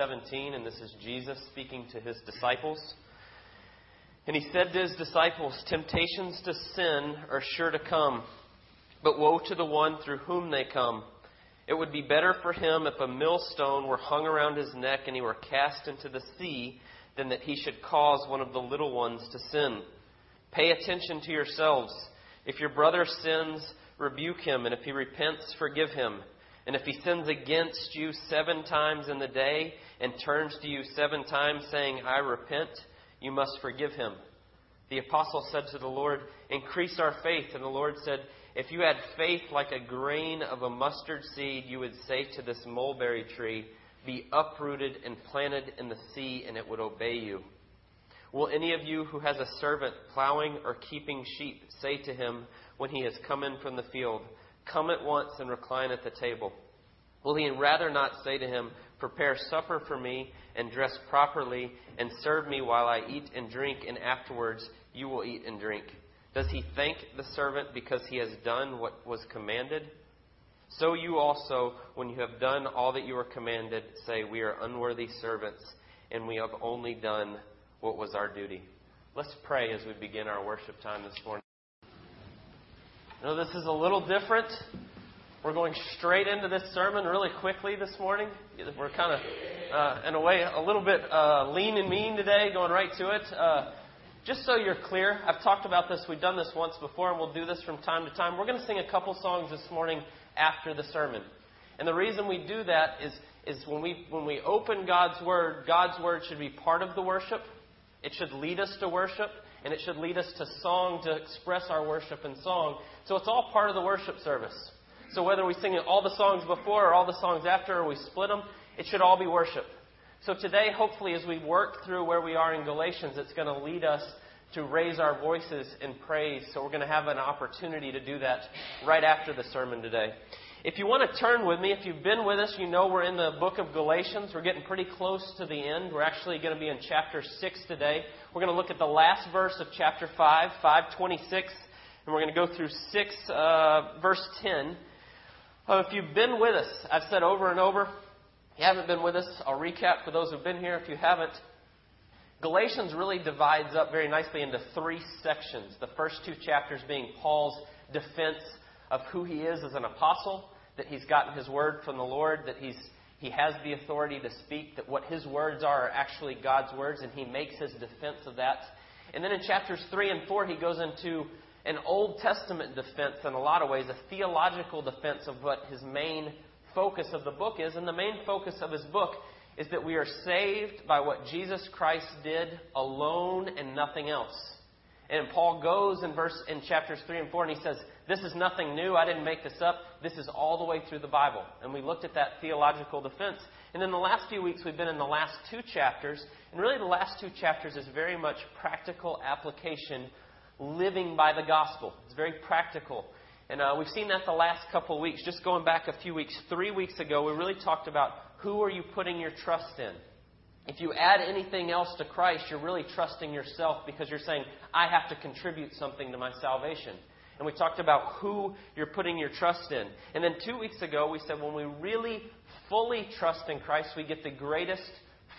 17, and this is Jesus speaking to his disciples. And he said to his disciples, Temptations to sin are sure to come, but woe to the one through whom they come. It would be better for him if a millstone were hung around his neck and he were cast into the sea than that he should cause one of the little ones to sin. Pay attention to yourselves. If your brother sins, rebuke him, and if he repents, forgive him. And if he sins against you seven times in the day and turns to you seven times saying, I repent, you must forgive him. The apostle said to the Lord, Increase our faith. And the Lord said, If you had faith like a grain of a mustard seed, you would say to this mulberry tree, Be uprooted and planted in the sea, and it would obey you. Will any of you who has a servant plowing or keeping sheep say to him when he has come in from the field, Come at once and recline at the table? Will he rather not say to him, Prepare supper for me, and dress properly, and serve me while I eat and drink, and afterwards you will eat and drink? Does he thank the servant because he has done what was commanded? So you also, when you have done all that you were commanded, say, We are unworthy servants, and we have only done what was our duty. Let's pray as we begin our worship time this morning. Know this is a little different. We're going straight into this sermon really quickly this morning. We're kind of, uh, in a way, a little bit uh, lean and mean today, going right to it. Uh, just so you're clear, I've talked about this. We've done this once before, and we'll do this from time to time. We're going to sing a couple songs this morning after the sermon. And the reason we do that is, is when, we, when we open God's Word, God's Word should be part of the worship. It should lead us to worship, and it should lead us to song to express our worship in song. So it's all part of the worship service. So whether we sing all the songs before or all the songs after, or we split them, it should all be worship. So today, hopefully, as we work through where we are in Galatians, it's going to lead us to raise our voices in praise. So we're going to have an opportunity to do that right after the sermon today. If you want to turn with me, if you've been with us, you know we're in the book of Galatians. We're getting pretty close to the end. We're actually going to be in chapter 6 today. We're going to look at the last verse of chapter 5, 526, and we're going to go through 6, uh, verse 10. Uh, if you've been with us, I've said over and over, if you haven't been with us, I'll recap for those who've been here. If you haven't, Galatians really divides up very nicely into three sections. The first two chapters being Paul's defense of who he is as an apostle, that he's gotten his word from the Lord, that he's he has the authority to speak, that what his words are are actually God's words, and he makes his defense of that. And then in chapters 3 and 4, he goes into an Old Testament defense in a lot of ways, a theological defense of what his main focus of the book is. And the main focus of his book is that we are saved by what Jesus Christ did alone and nothing else. And Paul goes in verse in chapters three and four and he says, This is nothing new, I didn't make this up. This is all the way through the Bible. And we looked at that theological defense. And in the last few weeks we've been in the last two chapters, and really the last two chapters is very much practical application living by the gospel. It's very practical. And uh, we've seen that the last couple of weeks. Just going back a few weeks, three weeks ago, we really talked about who are you putting your trust in. If you add anything else to Christ, you're really trusting yourself because you're saying, I have to contribute something to my salvation. And we talked about who you're putting your trust in. And then two weeks ago, we said when we really fully trust in Christ, we get the greatest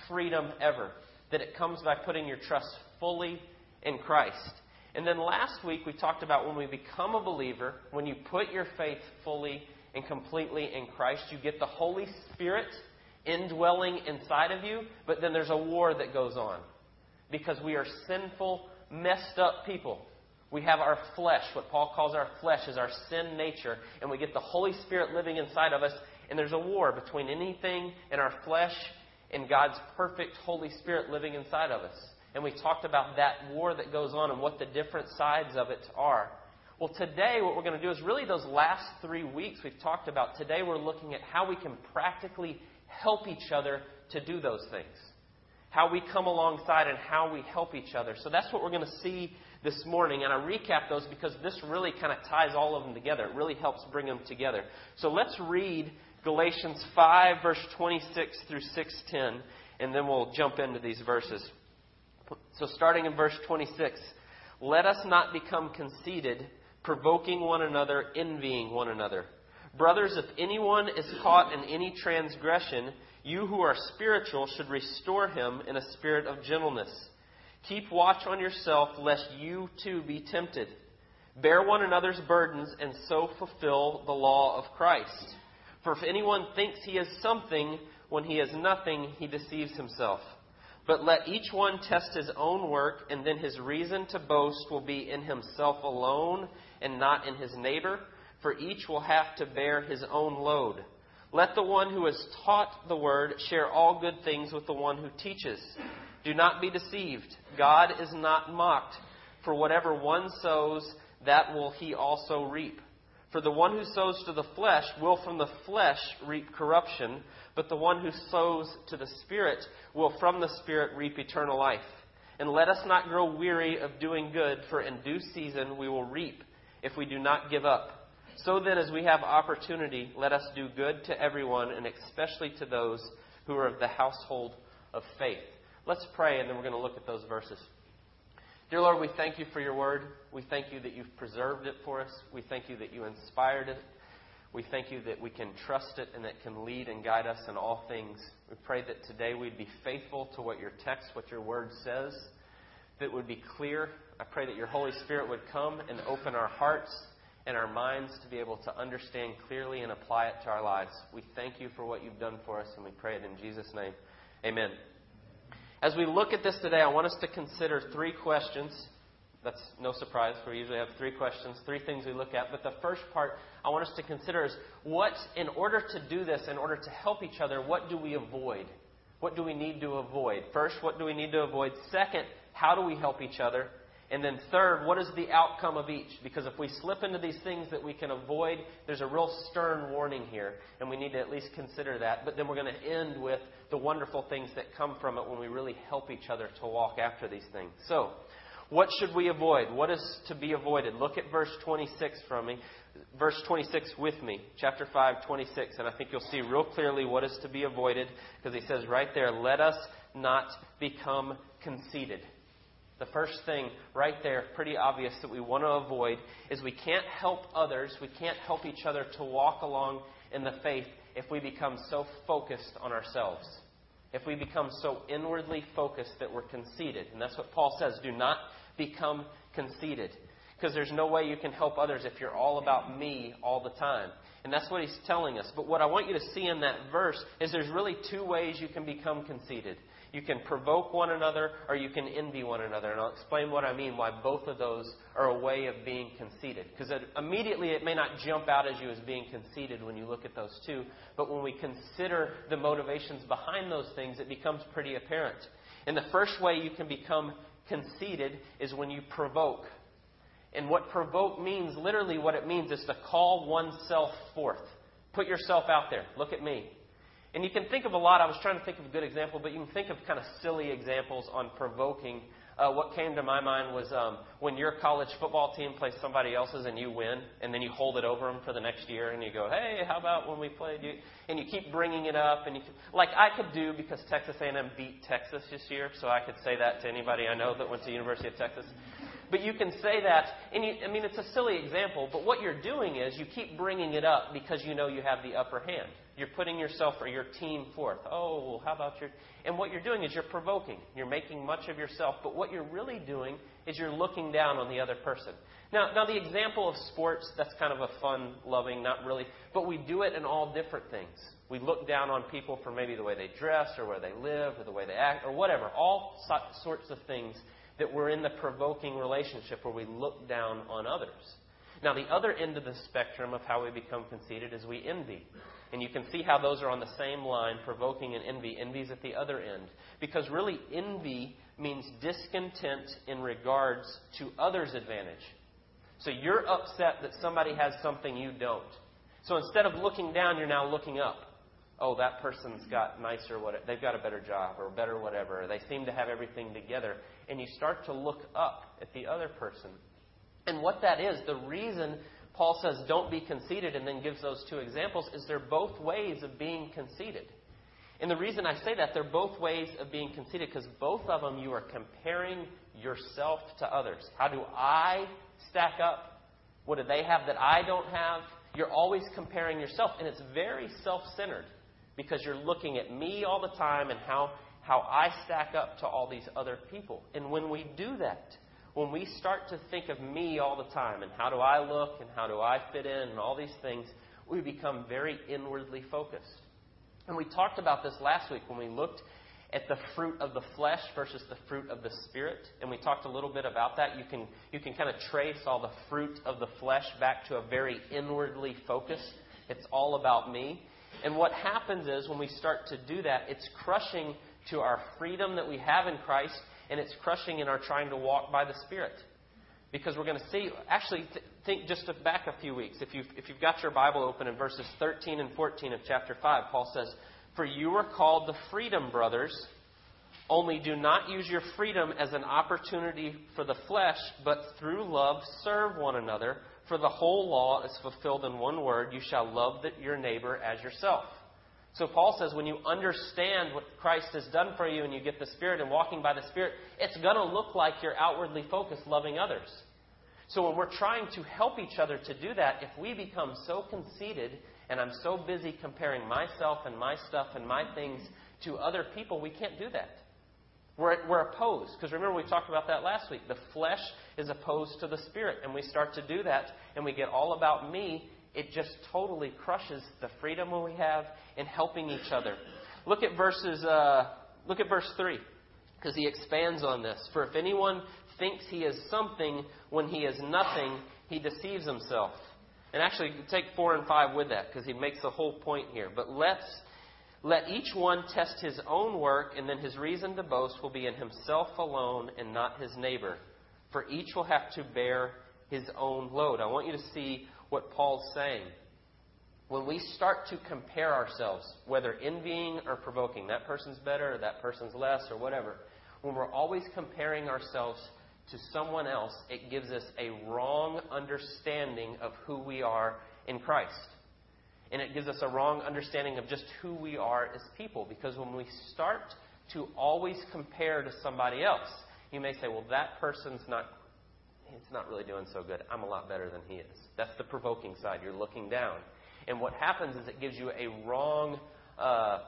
freedom ever. That it comes by putting your trust fully in Christ. And then last week we talked about when we become a believer, when you put your faith fully and completely in Christ, you get the Holy Spirit indwelling inside of you, but then there's a war that goes on. Because we are sinful, messed up people. We have our flesh, what Paul calls our flesh is our sin nature, and we get the Holy Spirit living inside of us, and there's a war between anything in our flesh and God's perfect Holy Spirit living inside of us. And we talked about that war that goes on and what the different sides of it are. Well, today, what we're going to do is really those last three weeks we've talked about. Today, we're looking at how we can practically help each other to do those things. How we come alongside and how we help each other. So that's what we're going to see this morning. And I recap those because this really kind of ties all of them together. It really helps bring them together. So let's read Galatians 5, verse 26 through 610, and then we'll jump into these verses. So, starting in verse 26, let us not become conceited, provoking one another, envying one another. Brothers, if anyone is caught in any transgression, you who are spiritual should restore him in a spirit of gentleness. Keep watch on yourself, lest you too be tempted. Bear one another's burdens, and so fulfill the law of Christ. For if anyone thinks he is something when he is nothing, he deceives himself. But let each one test his own work, and then his reason to boast will be in himself alone and not in his neighbor for each will have to bear his own load. Let the one who has taught the word share all good things with the one who teaches. Do not be deceived. God is not mocked. For whatever one sows, that will he also reap. For the one who sows to the flesh will from the flesh reap corruption, but the one who sows to the Spirit will from the Spirit reap eternal life. And let us not grow weary of doing good, for in due season we will reap if we do not give up. So then, as we have opportunity, let us do good to everyone, and especially to those who are of the household of faith. Let's pray, and then we're going to look at those verses. Dear Lord, we thank you for your word. We thank you that you've preserved it for us. We thank you that you inspired it. We thank you that we can trust it and that can lead and guide us in all things. We pray that today we'd be faithful to what your text, what your word says, that would be clear. I pray that your Holy Spirit would come and open our hearts and our minds to be able to understand clearly and apply it to our lives. We thank you for what you've done for us, and we pray it in Jesus' name. Amen. As we look at this today, I want us to consider three questions. That's no surprise. We usually have three questions, three things we look at. But the first part I want us to consider is what, in order to do this, in order to help each other, what do we avoid? What do we need to avoid? First, what do we need to avoid? Second, how do we help each other? And then, third, what is the outcome of each? Because if we slip into these things that we can avoid, there's a real stern warning here, and we need to at least consider that. But then we're going to end with the wonderful things that come from it when we really help each other to walk after these things. So, what should we avoid? What is to be avoided? Look at verse 26 from me. Verse 26 with me, chapter 5, 26, and I think you'll see real clearly what is to be avoided because he says right there, let us not become conceited. The first thing right there, pretty obvious that we want to avoid, is we can't help others, we can't help each other to walk along in the faith if we become so focused on ourselves. If we become so inwardly focused that we're conceited. And that's what Paul says do not become conceited. Because there's no way you can help others if you're all about me all the time. And that's what he's telling us. But what I want you to see in that verse is there's really two ways you can become conceited. You can provoke one another or you can envy one another. And I'll explain what I mean, why both of those are a way of being conceited. Because immediately it may not jump out as you as being conceited when you look at those two. But when we consider the motivations behind those things, it becomes pretty apparent. And the first way you can become conceited is when you provoke. And what provoke means, literally what it means, is to call oneself forth. Put yourself out there. Look at me. And you can think of a lot. I was trying to think of a good example, but you can think of kind of silly examples on provoking. Uh, what came to my mind was um, when your college football team plays somebody else's and you win, and then you hold it over them for the next year, and you go, "Hey, how about when we played you?" And you keep bringing it up, and you like I could do because Texas A&M beat Texas this year, so I could say that to anybody I know that went to the University of Texas. But you can say that, and you, I mean, it's a silly example, but what you're doing is you keep bringing it up because you know you have the upper hand. You're putting yourself or your team forth. Oh, how about your. And what you're doing is you're provoking. You're making much of yourself, but what you're really doing is you're looking down on the other person. Now, now the example of sports, that's kind of a fun, loving, not really, but we do it in all different things. We look down on people for maybe the way they dress or where they live or the way they act or whatever. All sorts of things that we're in the provoking relationship where we look down on others. Now, the other end of the spectrum of how we become conceited is we envy. And you can see how those are on the same line, provoking and envy. Envy's at the other end. Because really, envy means discontent in regards to others' advantage. So you're upset that somebody has something you don't. So instead of looking down, you're now looking up. Oh, that person's got nicer, what they've got a better job or better whatever. They seem to have everything together. And you start to look up at the other person. And what that is, the reason Paul says, don't be conceited, and then gives those two examples, is they're both ways of being conceited. And the reason I say that, they're both ways of being conceited because both of them you are comparing yourself to others. How do I stack up? What do they have that I don't have? you're always comparing yourself, and it's very self centered because you're looking at me all the time and how, how I stack up to all these other people. And when we do that, when we start to think of me all the time and how do I look and how do I fit in and all these things, we become very inwardly focused. And we talked about this last week when we looked at the fruit of the flesh versus the fruit of the spirit. And we talked a little bit about that. You can you can kind of trace all the fruit of the flesh back to a very inwardly focused it's all about me. And what happens is when we start to do that it's crushing to our freedom that we have in Christ and it's crushing in our trying to walk by the spirit because we're going to see actually th- think just back a few weeks if you've, if you've got your bible open in verses 13 and 14 of chapter 5 paul says for you are called the freedom, brothers. Only do not use your freedom as an opportunity for the flesh, but through love serve one another. For the whole law is fulfilled in one word you shall love your neighbor as yourself. So Paul says when you understand what Christ has done for you and you get the Spirit and walking by the Spirit, it's going to look like you're outwardly focused loving others. So when we're trying to help each other to do that, if we become so conceited and I'm so busy comparing myself and my stuff and my things to other people, we can't do that. We're, we're opposed. Because remember, we talked about that last week. The flesh is opposed to the spirit. And we start to do that and we get all about me. It just totally crushes the freedom we have in helping each other. Look at verses. Uh, look at verse three, because he expands on this. For if anyone thinks he is something when he is nothing, he deceives himself. And actually, take 4 and 5 with that because he makes the whole point here. But let's, let each one test his own work, and then his reason to boast will be in himself alone and not his neighbor. For each will have to bear his own load. I want you to see what Paul's saying. When we start to compare ourselves, whether envying or provoking, that person's better or that person's less or whatever, when we're always comparing ourselves to someone else, it gives us a wrong understanding of who we are in Christ. And it gives us a wrong understanding of just who we are as people. Because when we start to always compare to somebody else, you may say, well, that person's not, he's not really doing so good. I'm a lot better than he is. That's the provoking side. You're looking down. And what happens is it gives you a wrong uh,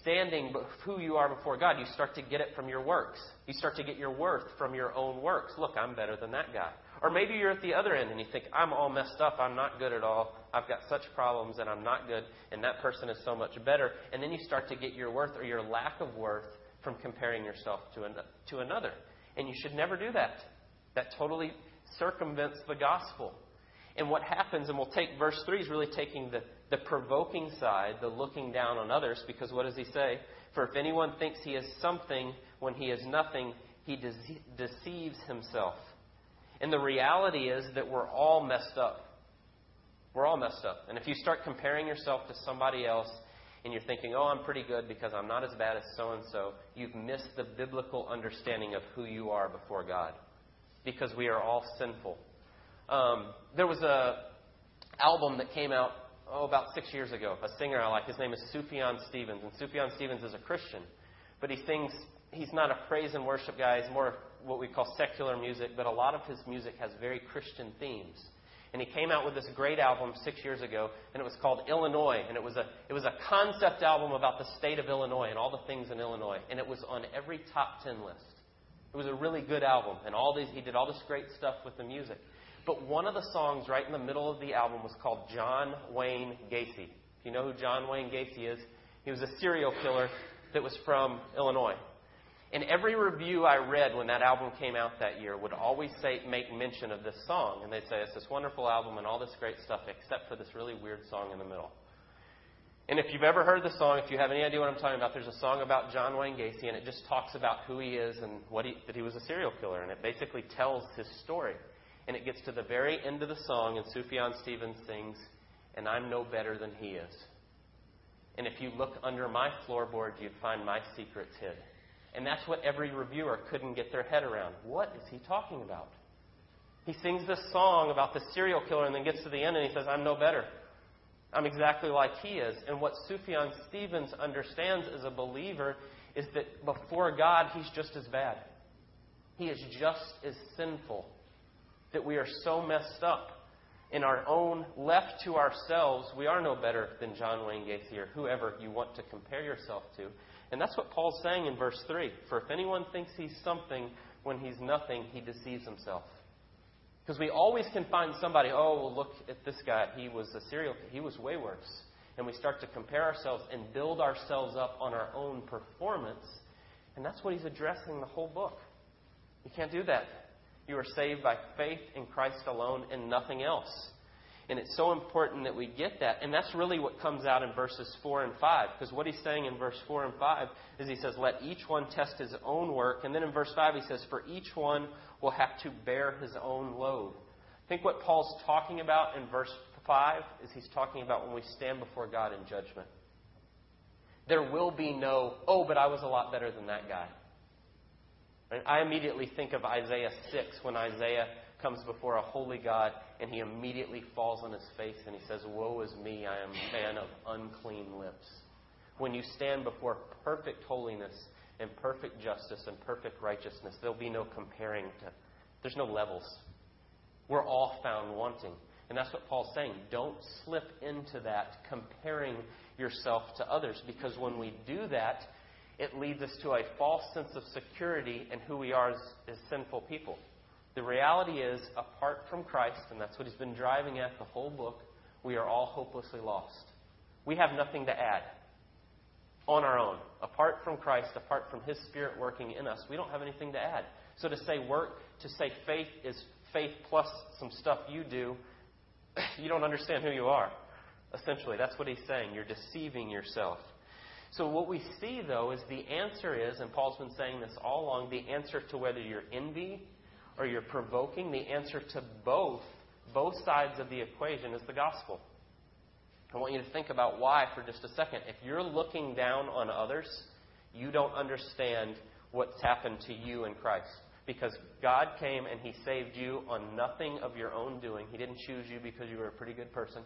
standing of who you are before God, you start to get it from your works. You start to get your worth from your own works. Look, I'm better than that guy. Or maybe you're at the other end and you think, I'm all messed up. I'm not good at all. I've got such problems and I'm not good. And that person is so much better. And then you start to get your worth or your lack of worth from comparing yourself to, an, to another. And you should never do that. That totally circumvents the gospel. And what happens, and we'll take verse 3 is really taking the, the provoking side, the looking down on others, because what does he say? For if anyone thinks he is something when he is nothing, he de- deceives himself. And the reality is that we're all messed up. We're all messed up. And if you start comparing yourself to somebody else and you're thinking, oh, I'm pretty good because I'm not as bad as so and so, you've missed the biblical understanding of who you are before God. Because we are all sinful. Um, there was a album that came out oh, about six years ago. A singer I like. His name is Sufjan Stevens, and Sufjan Stevens is a Christian, but he sings. He's not a praise and worship guy. He's more what we call secular music, but a lot of his music has very Christian themes. And he came out with this great album six years ago, and it was called Illinois, and it was a it was a concept album about the state of Illinois and all the things in Illinois, and it was on every top ten list. It was a really good album, and all these he did all this great stuff with the music. But one of the songs right in the middle of the album was called John Wayne Gacy. If you know who John Wayne Gacy is, he was a serial killer that was from Illinois. And every review I read when that album came out that year would always say, make mention of this song. And they'd say, it's this wonderful album and all this great stuff, except for this really weird song in the middle. And if you've ever heard the song, if you have any idea what I'm talking about, there's a song about John Wayne Gacy, and it just talks about who he is and what he, that he was a serial killer. And it basically tells his story. And it gets to the very end of the song, and Sufjan Stevens sings, And I'm no better than he is. And if you look under my floorboard, you'd find my secrets hid. And that's what every reviewer couldn't get their head around. What is he talking about? He sings this song about the serial killer and then gets to the end and he says, I'm no better. I'm exactly like he is. And what Sufjan Stevens understands as a believer is that before God, he's just as bad. He is just as sinful that we are so messed up. in our own, left to ourselves, we are no better than John Wayne Gacy or whoever you want to compare yourself to. And that's what Paul's saying in verse 3. For if anyone thinks he's something when he's nothing, he deceives himself. Because we always can find somebody, oh, well, look at this guy. He was a serial He was way worse. And we start to compare ourselves and build ourselves up on our own performance. And that's what he's addressing the whole book. You can't do that. You are saved by faith in Christ alone and nothing else. And it's so important that we get that. And that's really what comes out in verses 4 and 5. Because what he's saying in verse 4 and 5 is he says, Let each one test his own work. And then in verse 5, he says, For each one will have to bear his own load. I think what Paul's talking about in verse 5 is he's talking about when we stand before God in judgment. There will be no, oh, but I was a lot better than that guy. I immediately think of Isaiah 6 when Isaiah comes before a holy God and he immediately falls on his face and he says, Woe is me, I am a man of unclean lips. When you stand before perfect holiness and perfect justice and perfect righteousness, there'll be no comparing to, there's no levels. We're all found wanting. And that's what Paul's saying. Don't slip into that comparing yourself to others because when we do that, it leads us to a false sense of security in who we are as, as sinful people. The reality is, apart from Christ, and that's what he's been driving at the whole book, we are all hopelessly lost. We have nothing to add on our own. Apart from Christ, apart from his spirit working in us, we don't have anything to add. So to say work, to say faith is faith plus some stuff you do, you don't understand who you are. Essentially, that's what he's saying. You're deceiving yourself. So what we see, though, is the answer is, and Paul's been saying this all along, the answer to whether you're envy or you're provoking, the answer to both, both sides of the equation, is the gospel. I want you to think about why for just a second. If you're looking down on others, you don't understand what's happened to you in Christ. Because God came and He saved you on nothing of your own doing. He didn't choose you because you were a pretty good person.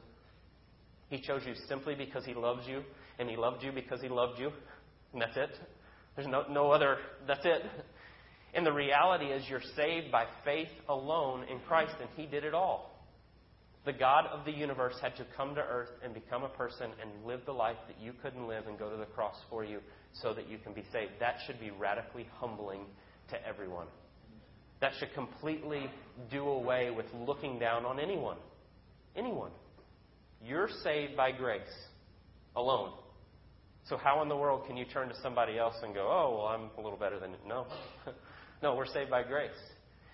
He chose you simply because He loves you, and He loved you because He loved you. And that's it. There's no, no other, that's it. And the reality is, you're saved by faith alone in Christ, and He did it all. The God of the universe had to come to earth and become a person and live the life that you couldn't live and go to the cross for you so that you can be saved. That should be radically humbling to everyone. That should completely do away with looking down on anyone. Anyone. You're saved by grace alone. So, how in the world can you turn to somebody else and go, oh, well, I'm a little better than. No. No, we're saved by grace.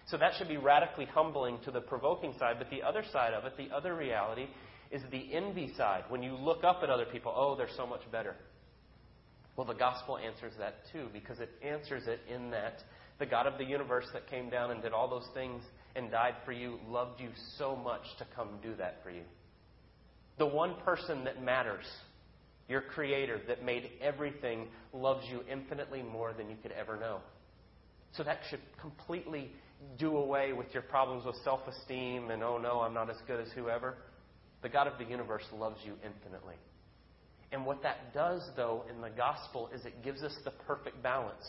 So that should be radically humbling to the provoking side. But the other side of it, the other reality, is the envy side. When you look up at other people, oh, they're so much better. Well, the gospel answers that too, because it answers it in that the God of the universe that came down and did all those things and died for you loved you so much to come do that for you. The one person that matters, your Creator that made everything, loves you infinitely more than you could ever know. So that should completely do away with your problems with self esteem and, oh no, I'm not as good as whoever. The God of the universe loves you infinitely. And what that does, though, in the gospel is it gives us the perfect balance.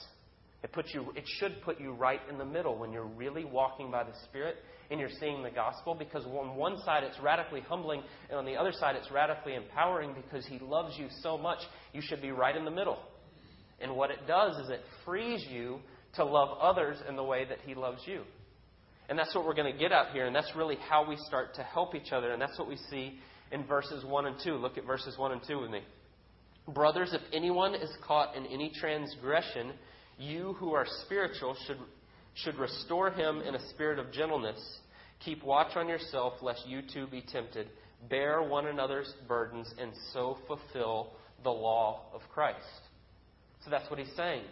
It, puts you, it should put you right in the middle when you're really walking by the Spirit and you're seeing the gospel because on one side it's radically humbling and on the other side it's radically empowering because He loves you so much. You should be right in the middle. And what it does is it frees you to love others in the way that He loves you. And that's what we're going to get out here, and that's really how we start to help each other, and that's what we see in verses 1 and 2. Look at verses 1 and 2 with me. Brothers, if anyone is caught in any transgression, you who are spiritual should, should restore him in a spirit of gentleness. Keep watch on yourself, lest you too be tempted. Bear one another's burdens, and so fulfill the law of Christ. So that's what he's saying.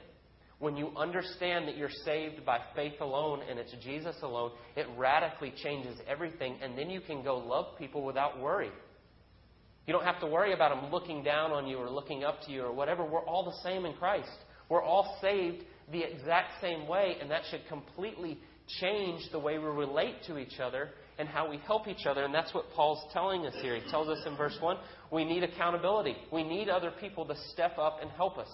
When you understand that you're saved by faith alone and it's Jesus alone, it radically changes everything, and then you can go love people without worry. You don't have to worry about them looking down on you or looking up to you or whatever. We're all the same in Christ. We're all saved the exact same way, and that should completely change the way we relate to each other and how we help each other. And that's what Paul's telling us here. He tells us in verse 1 we need accountability. We need other people to step up and help us.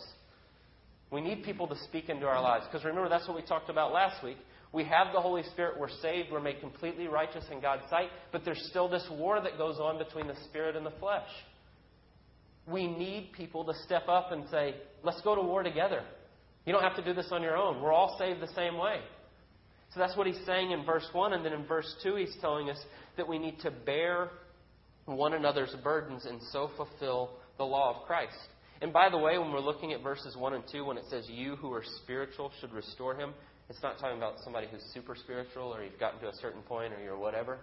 We need people to speak into our lives. Because remember, that's what we talked about last week. We have the Holy Spirit, we're saved, we're made completely righteous in God's sight, but there's still this war that goes on between the Spirit and the flesh. We need people to step up and say, let's go to war together. You don't have to do this on your own. We're all saved the same way. So that's what he's saying in verse 1. And then in verse 2, he's telling us that we need to bear one another's burdens and so fulfill the law of Christ. And by the way, when we're looking at verses 1 and 2, when it says, You who are spiritual should restore him, it's not talking about somebody who's super spiritual or you've gotten to a certain point or you're whatever.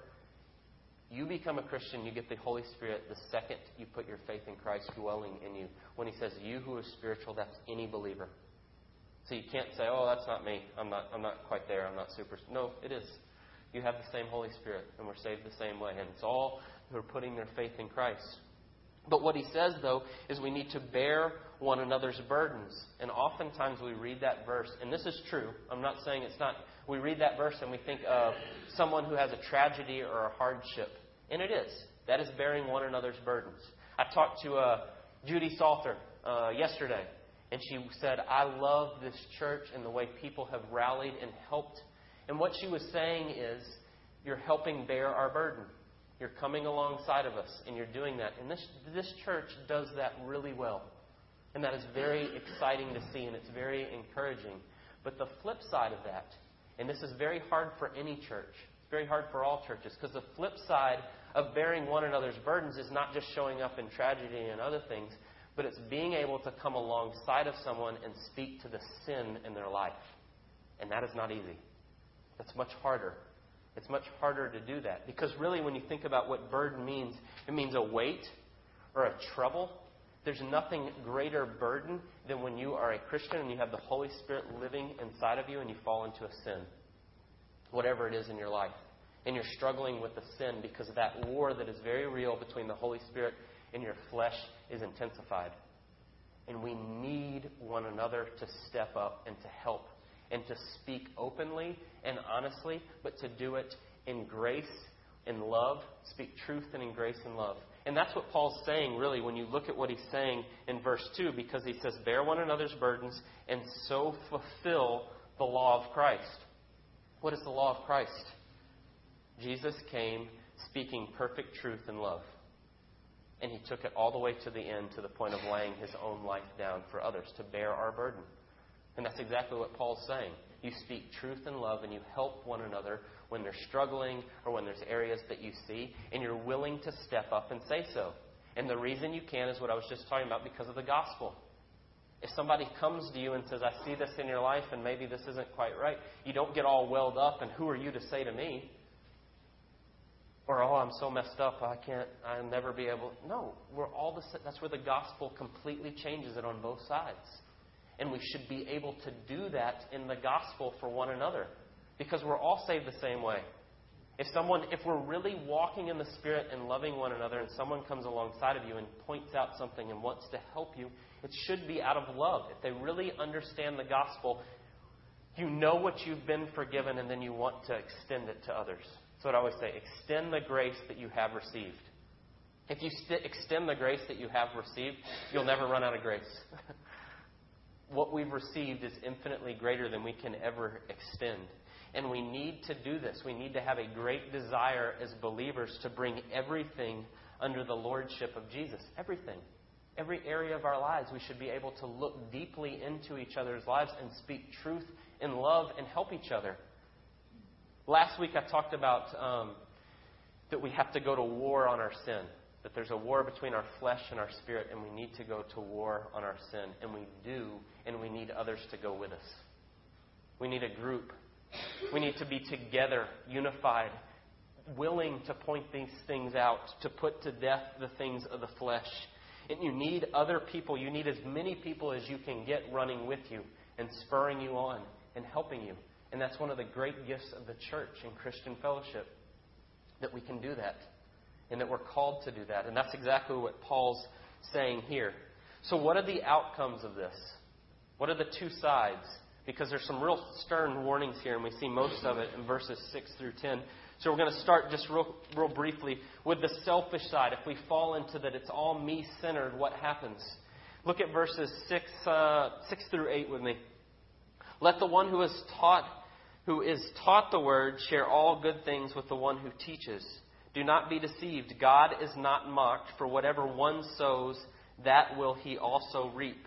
You become a Christian, you get the Holy Spirit the second you put your faith in Christ dwelling in you. When he says, You who are spiritual, that's any believer. So you can't say, "Oh, that's not me. I'm not. I'm not quite there. I'm not super." No, it is. You have the same Holy Spirit, and we're saved the same way. And it's all who are putting their faith in Christ. But what he says, though, is we need to bear one another's burdens. And oftentimes we read that verse, and this is true. I'm not saying it's not. We read that verse and we think of someone who has a tragedy or a hardship. And it is. That is bearing one another's burdens. I talked to uh, Judy Salter uh, yesterday, and she said, I love this church and the way people have rallied and helped. And what she was saying is, you're helping bear our burden. You're coming alongside of us, and you're doing that. And this, this church does that really well. And that is very exciting to see, and it's very encouraging. But the flip side of that, and this is very hard for any church, it's very hard for all churches, because the flip side of bearing one another's burdens is not just showing up in tragedy and other things, but it's being able to come alongside of someone and speak to the sin in their life. And that is not easy. It's much harder. It's much harder to do that. Because really, when you think about what burden means, it means a weight or a trouble. There's nothing greater burden than when you are a Christian and you have the Holy Spirit living inside of you and you fall into a sin. Whatever it is in your life. And you're struggling with the sin because of that war that is very real between the Holy Spirit and your flesh is intensified. And we need one another to step up and to help and to speak openly and honestly, but to do it in grace, and love, speak truth and in grace and love. And that's what Paul's saying, really, when you look at what he's saying in verse 2, because he says, Bear one another's burdens and so fulfill the law of Christ. What is the law of Christ? Jesus came speaking perfect truth and love and he took it all the way to the end to the point of laying his own life down for others to bear our burden. And that's exactly what Paul's saying. You speak truth and love and you help one another when they're struggling or when there's areas that you see, and you're willing to step up and say so. And the reason you can is what I was just talking about because of the gospel. If somebody comes to you and says, I see this in your life and maybe this isn't quite right, you don't get all welled up and who are you to say to me? or oh i'm so messed up i can't i'll never be able no we're all the that's where the gospel completely changes it on both sides and we should be able to do that in the gospel for one another because we're all saved the same way if someone if we're really walking in the spirit and loving one another and someone comes alongside of you and points out something and wants to help you it should be out of love if they really understand the gospel you know what you've been forgiven and then you want to extend it to others so what I always say extend the grace that you have received. If you st- extend the grace that you have received, you'll never run out of grace. what we've received is infinitely greater than we can ever extend. And we need to do this. We need to have a great desire as believers to bring everything under the lordship of Jesus. Everything. Every area of our lives, we should be able to look deeply into each other's lives and speak truth in love and help each other. Last week I talked about um, that we have to go to war on our sin, that there's a war between our flesh and our spirit, and we need to go to war on our sin. And we do, and we need others to go with us. We need a group. We need to be together, unified, willing to point these things out, to put to death the things of the flesh. And you need other people. You need as many people as you can get running with you and spurring you on and helping you. And that's one of the great gifts of the church and Christian fellowship that we can do that and that we're called to do that. And that's exactly what Paul's saying here. So, what are the outcomes of this? What are the two sides? Because there's some real stern warnings here, and we see most of it in verses 6 through 10. So, we're going to start just real, real briefly with the selfish side. If we fall into that it's all me centered, what happens? Look at verses 6, uh, 6 through 8 with me. Let the one who is taught who is taught the word share all good things with the one who teaches. Do not be deceived. God is not mocked, for whatever one sows, that will he also reap.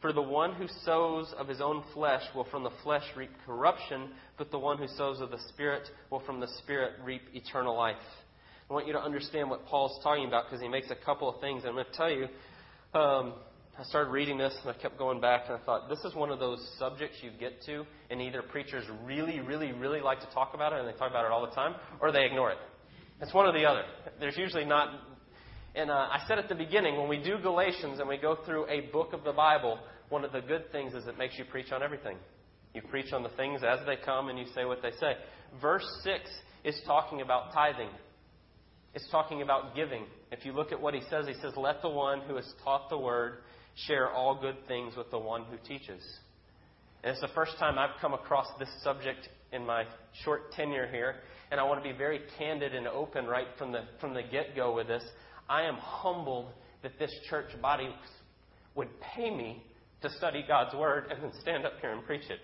For the one who sows of his own flesh will from the flesh reap corruption, but the one who sows of the Spirit will from the Spirit reap eternal life. I want you to understand what Paul's talking about because he makes a couple of things. I'm going to tell you. Um, I started reading this and I kept going back and I thought, this is one of those subjects you get to, and either preachers really, really, really like to talk about it and they talk about it all the time, or they ignore it. It's one or the other. There's usually not. And uh, I said at the beginning, when we do Galatians and we go through a book of the Bible, one of the good things is it makes you preach on everything. You preach on the things as they come and you say what they say. Verse 6 is talking about tithing. It's talking about giving. If you look at what he says, he says, Let the one who has taught the word share all good things with the one who teaches. And it's the first time I've come across this subject in my short tenure here, and I want to be very candid and open right from the from the get-go with this. I am humbled that this church body would pay me to study God's word and then stand up here and preach it.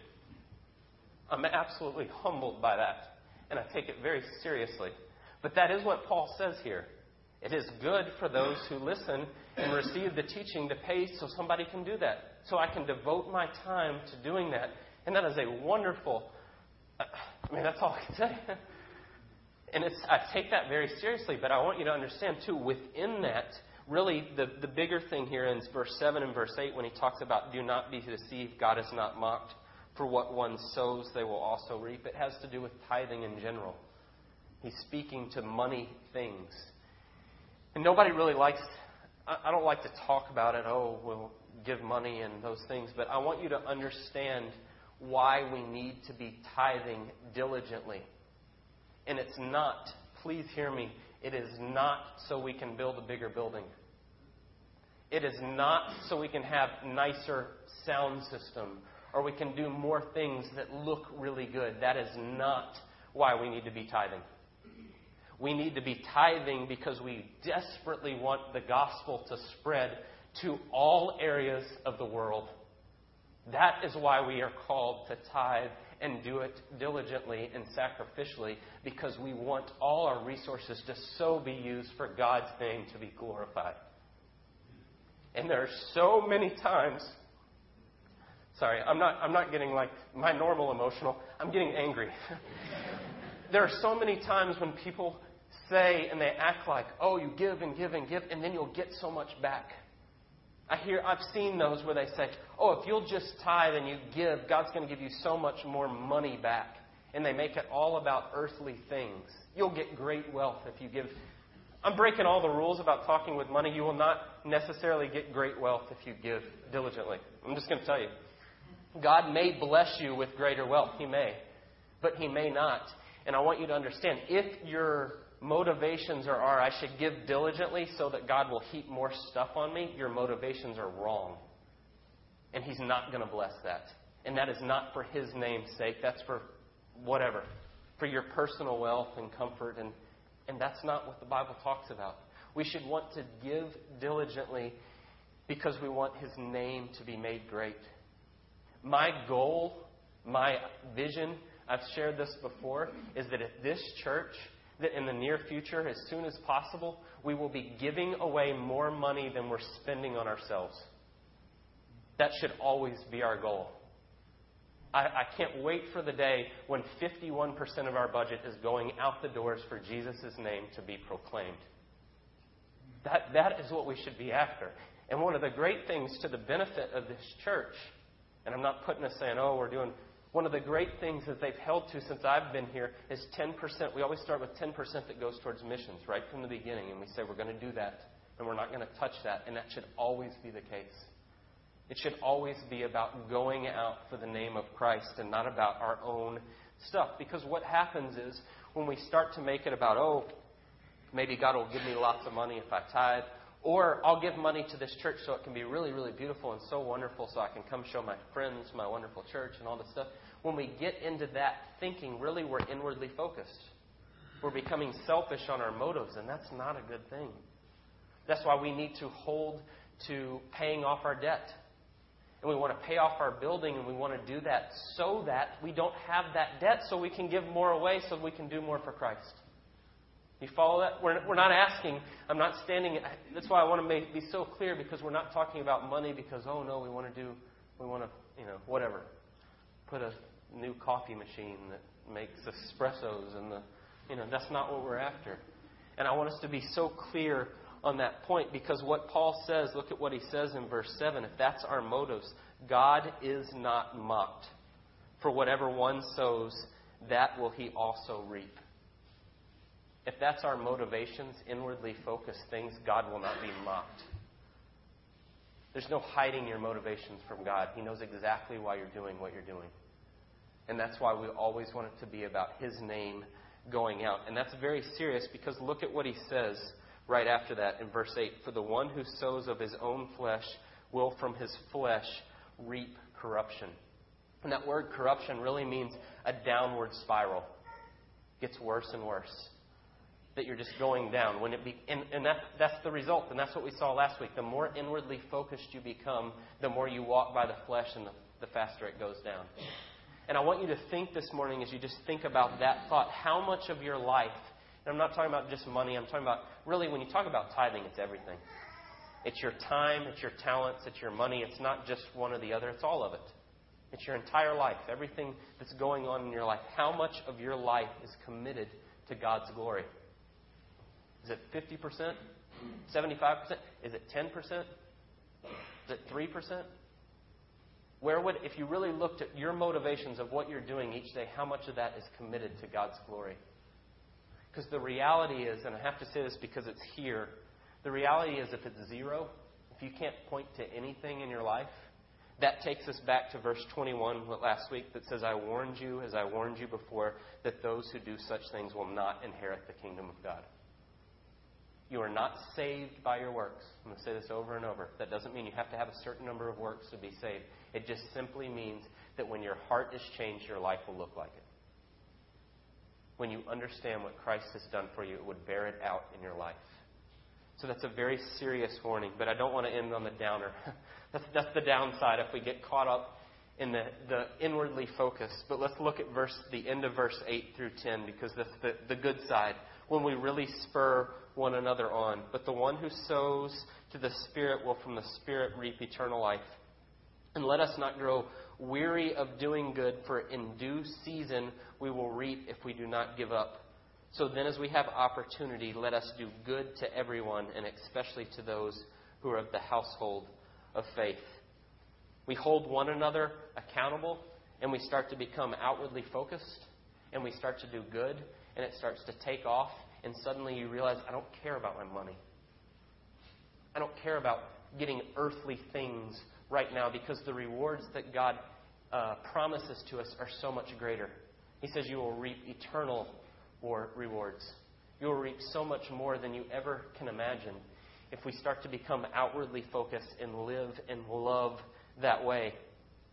I'm absolutely humbled by that, and I take it very seriously. But that is what Paul says here. It is good for those who listen and receive the teaching to pay so somebody can do that. So I can devote my time to doing that. And that is a wonderful, I mean, that's all I can say. And it's, I take that very seriously, but I want you to understand, too, within that, really the, the bigger thing here in verse 7 and verse 8 when he talks about do not be deceived, God is not mocked. For what one sows, they will also reap. It has to do with tithing in general. He's speaking to money things. And nobody really likes, I don't like to talk about it, oh, we'll give money and those things, but I want you to understand why we need to be tithing diligently. And it's not, please hear me, it is not so we can build a bigger building. It is not so we can have nicer sound system or we can do more things that look really good. That is not why we need to be tithing. We need to be tithing because we desperately want the gospel to spread to all areas of the world. That is why we are called to tithe and do it diligently and sacrificially because we want all our resources to so be used for God's name to be glorified. And there are so many times sorry, I'm not I'm not getting like my normal emotional. I'm getting angry. there are so many times when people say and they act like, oh, you give and give and give, and then you'll get so much back. I hear, I've seen those where they say, oh, if you'll just tithe and you give, God's going to give you so much more money back. And they make it all about earthly things. You'll get great wealth if you give. I'm breaking all the rules about talking with money. You will not necessarily get great wealth if you give diligently. I'm just going to tell you. God may bless you with greater wealth. He may. But He may not. And I want you to understand if your motivations are, are I should give diligently so that God will heap more stuff on me, your motivations are wrong. And He's not going to bless that. And that is not for His name's sake. That's for whatever. For your personal wealth and comfort. And, and that's not what the Bible talks about. We should want to give diligently because we want His name to be made great. My goal, my vision, I've shared this before, is that at this church, that in the near future, as soon as possible, we will be giving away more money than we're spending on ourselves. That should always be our goal. I, I can't wait for the day when 51% of our budget is going out the doors for Jesus' name to be proclaimed. That, that is what we should be after. And one of the great things to the benefit of this church, and I'm not putting us saying, oh, we're doing one of the great things that they've held to since I've been here is 10%. We always start with 10% that goes towards missions right from the beginning. And we say we're going to do that and we're not going to touch that. And that should always be the case. It should always be about going out for the name of Christ and not about our own stuff. Because what happens is when we start to make it about, oh, maybe God will give me lots of money if I tithe, or I'll give money to this church so it can be really, really beautiful and so wonderful so I can come show my friends my wonderful church and all this stuff. When we get into that thinking, really we're inwardly focused. We're becoming selfish on our motives, and that's not a good thing. That's why we need to hold to paying off our debt. and we want to pay off our building, and we want to do that so that we don't have that debt, so we can give more away, so we can do more for Christ. You follow that? We're, we're not asking, I'm not standing, that's why I want to make, be so clear because we're not talking about money because, oh no, we want to do, we want to, you know, whatever. Put a new coffee machine that makes espressos and the, you know, that's not what we're after. And I want us to be so clear on that point because what Paul says, look at what he says in verse 7. If that's our motives, God is not mocked. For whatever one sows, that will he also reap. If that's our motivations, inwardly focused things, God will not be mocked. There's no hiding your motivations from God. He knows exactly why you're doing what you're doing. And that's why we always want it to be about His name going out. And that's very serious because look at what He says right after that in verse 8 For the one who sows of his own flesh will from his flesh reap corruption. And that word corruption really means a downward spiral. It gets worse and worse that you're just going down. When it be, and, and that, that's the result, and that's what we saw last week. The more inwardly focused you become, the more you walk by the flesh, and the, the faster it goes down. And I want you to think this morning as you just think about that thought, how much of your life, and I'm not talking about just money, I'm talking about really when you talk about tithing, it's everything. It's your time, it's your talents, it's your money. It's not just one or the other, it's all of it. It's your entire life, everything that's going on in your life. How much of your life is committed to God's glory? Is it 50%? 75%? Is it 10%? Is it 3%? Where would, if you really looked at your motivations of what you're doing each day, how much of that is committed to God's glory? Because the reality is, and I have to say this because it's here, the reality is if it's zero, if you can't point to anything in your life, that takes us back to verse 21 last week that says, I warned you, as I warned you before, that those who do such things will not inherit the kingdom of God. You are not saved by your works. I'm going to say this over and over. That doesn't mean you have to have a certain number of works to be saved. It just simply means that when your heart is changed, your life will look like it. When you understand what Christ has done for you, it would bear it out in your life. So that's a very serious warning, but I don't want to end on the downer. that's, that's the downside if we get caught up in the, the inwardly focused. But let's look at verse, the end of verse 8 through 10 because that's the, the good side when we really spur one another on. But the one who sows to the Spirit will from the Spirit reap eternal life. And let us not grow weary of doing good, for in due season we will reap if we do not give up. So then, as we have opportunity, let us do good to everyone, and especially to those who are of the household of faith. We hold one another accountable, and we start to become outwardly focused, and we start to do good, and it starts to take off, and suddenly you realize, I don't care about my money. I don't care about getting earthly things right now because the rewards that God uh, promises to us are so much greater. He says you will reap eternal rewards. You will reap so much more than you ever can imagine if we start to become outwardly focused and live and love that way.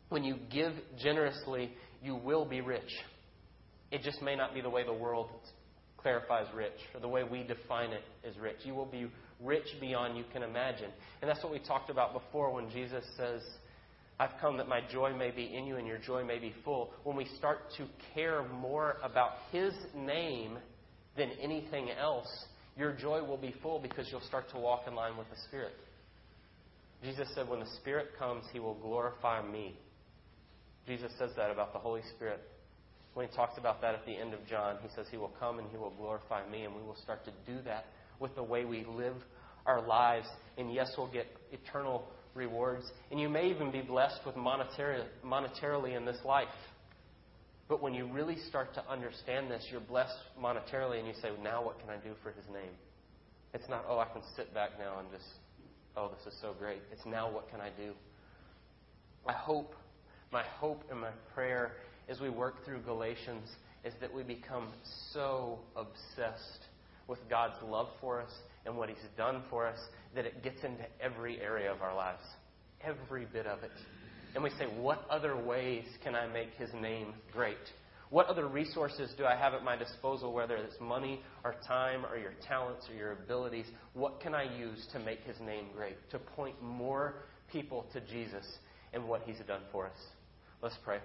When you give generously, you will be rich. It just may not be the way the world clarifies rich, or the way we define it as rich. You will be rich beyond you can imagine. And that's what we talked about before when Jesus says, I've come that my joy may be in you and your joy may be full. When we start to care more about His name than anything else, your joy will be full because you'll start to walk in line with the Spirit. Jesus said, When the Spirit comes, He will glorify me. Jesus says that about the Holy Spirit. When he talks about that at the end of John, he says, He will come and He will glorify me, and we will start to do that with the way we live our lives. And yes, we'll get eternal rewards. And you may even be blessed with monetary, monetarily in this life. But when you really start to understand this, you're blessed monetarily, and you say, Now what can I do for His name? It's not, Oh, I can sit back now and just, Oh, this is so great. It's now what can I do? I hope, my hope and my prayer as we work through Galatians is that we become so obsessed with God's love for us and what He's done for us that it gets into every area of our lives, every bit of it. And we say, what other ways can I make His name great? What other resources do I have at my disposal, whether it's money or time or your talents or your abilities? What can I use to make His name great? To point more people to Jesus and what He's done for us. Let's pray.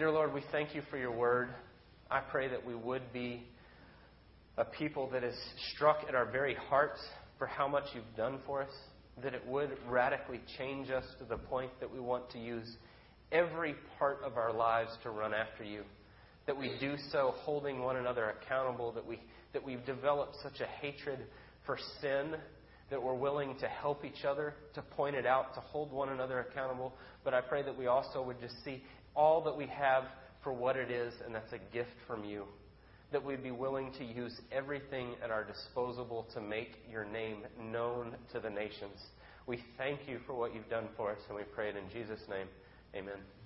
Dear Lord, we thank you for your word. I pray that we would be a people that is struck at our very hearts for how much you've done for us, that it would radically change us to the point that we want to use every part of our lives to run after you, that we do so holding one another accountable, that, we, that we've developed such a hatred for sin that we're willing to help each other, to point it out, to hold one another accountable. But I pray that we also would just see all that we have for what it is, and that's a gift from you. That we'd be willing to use everything at our disposal to make your name known to the nations. We thank you for what you've done for us, and we pray it in Jesus' name. Amen.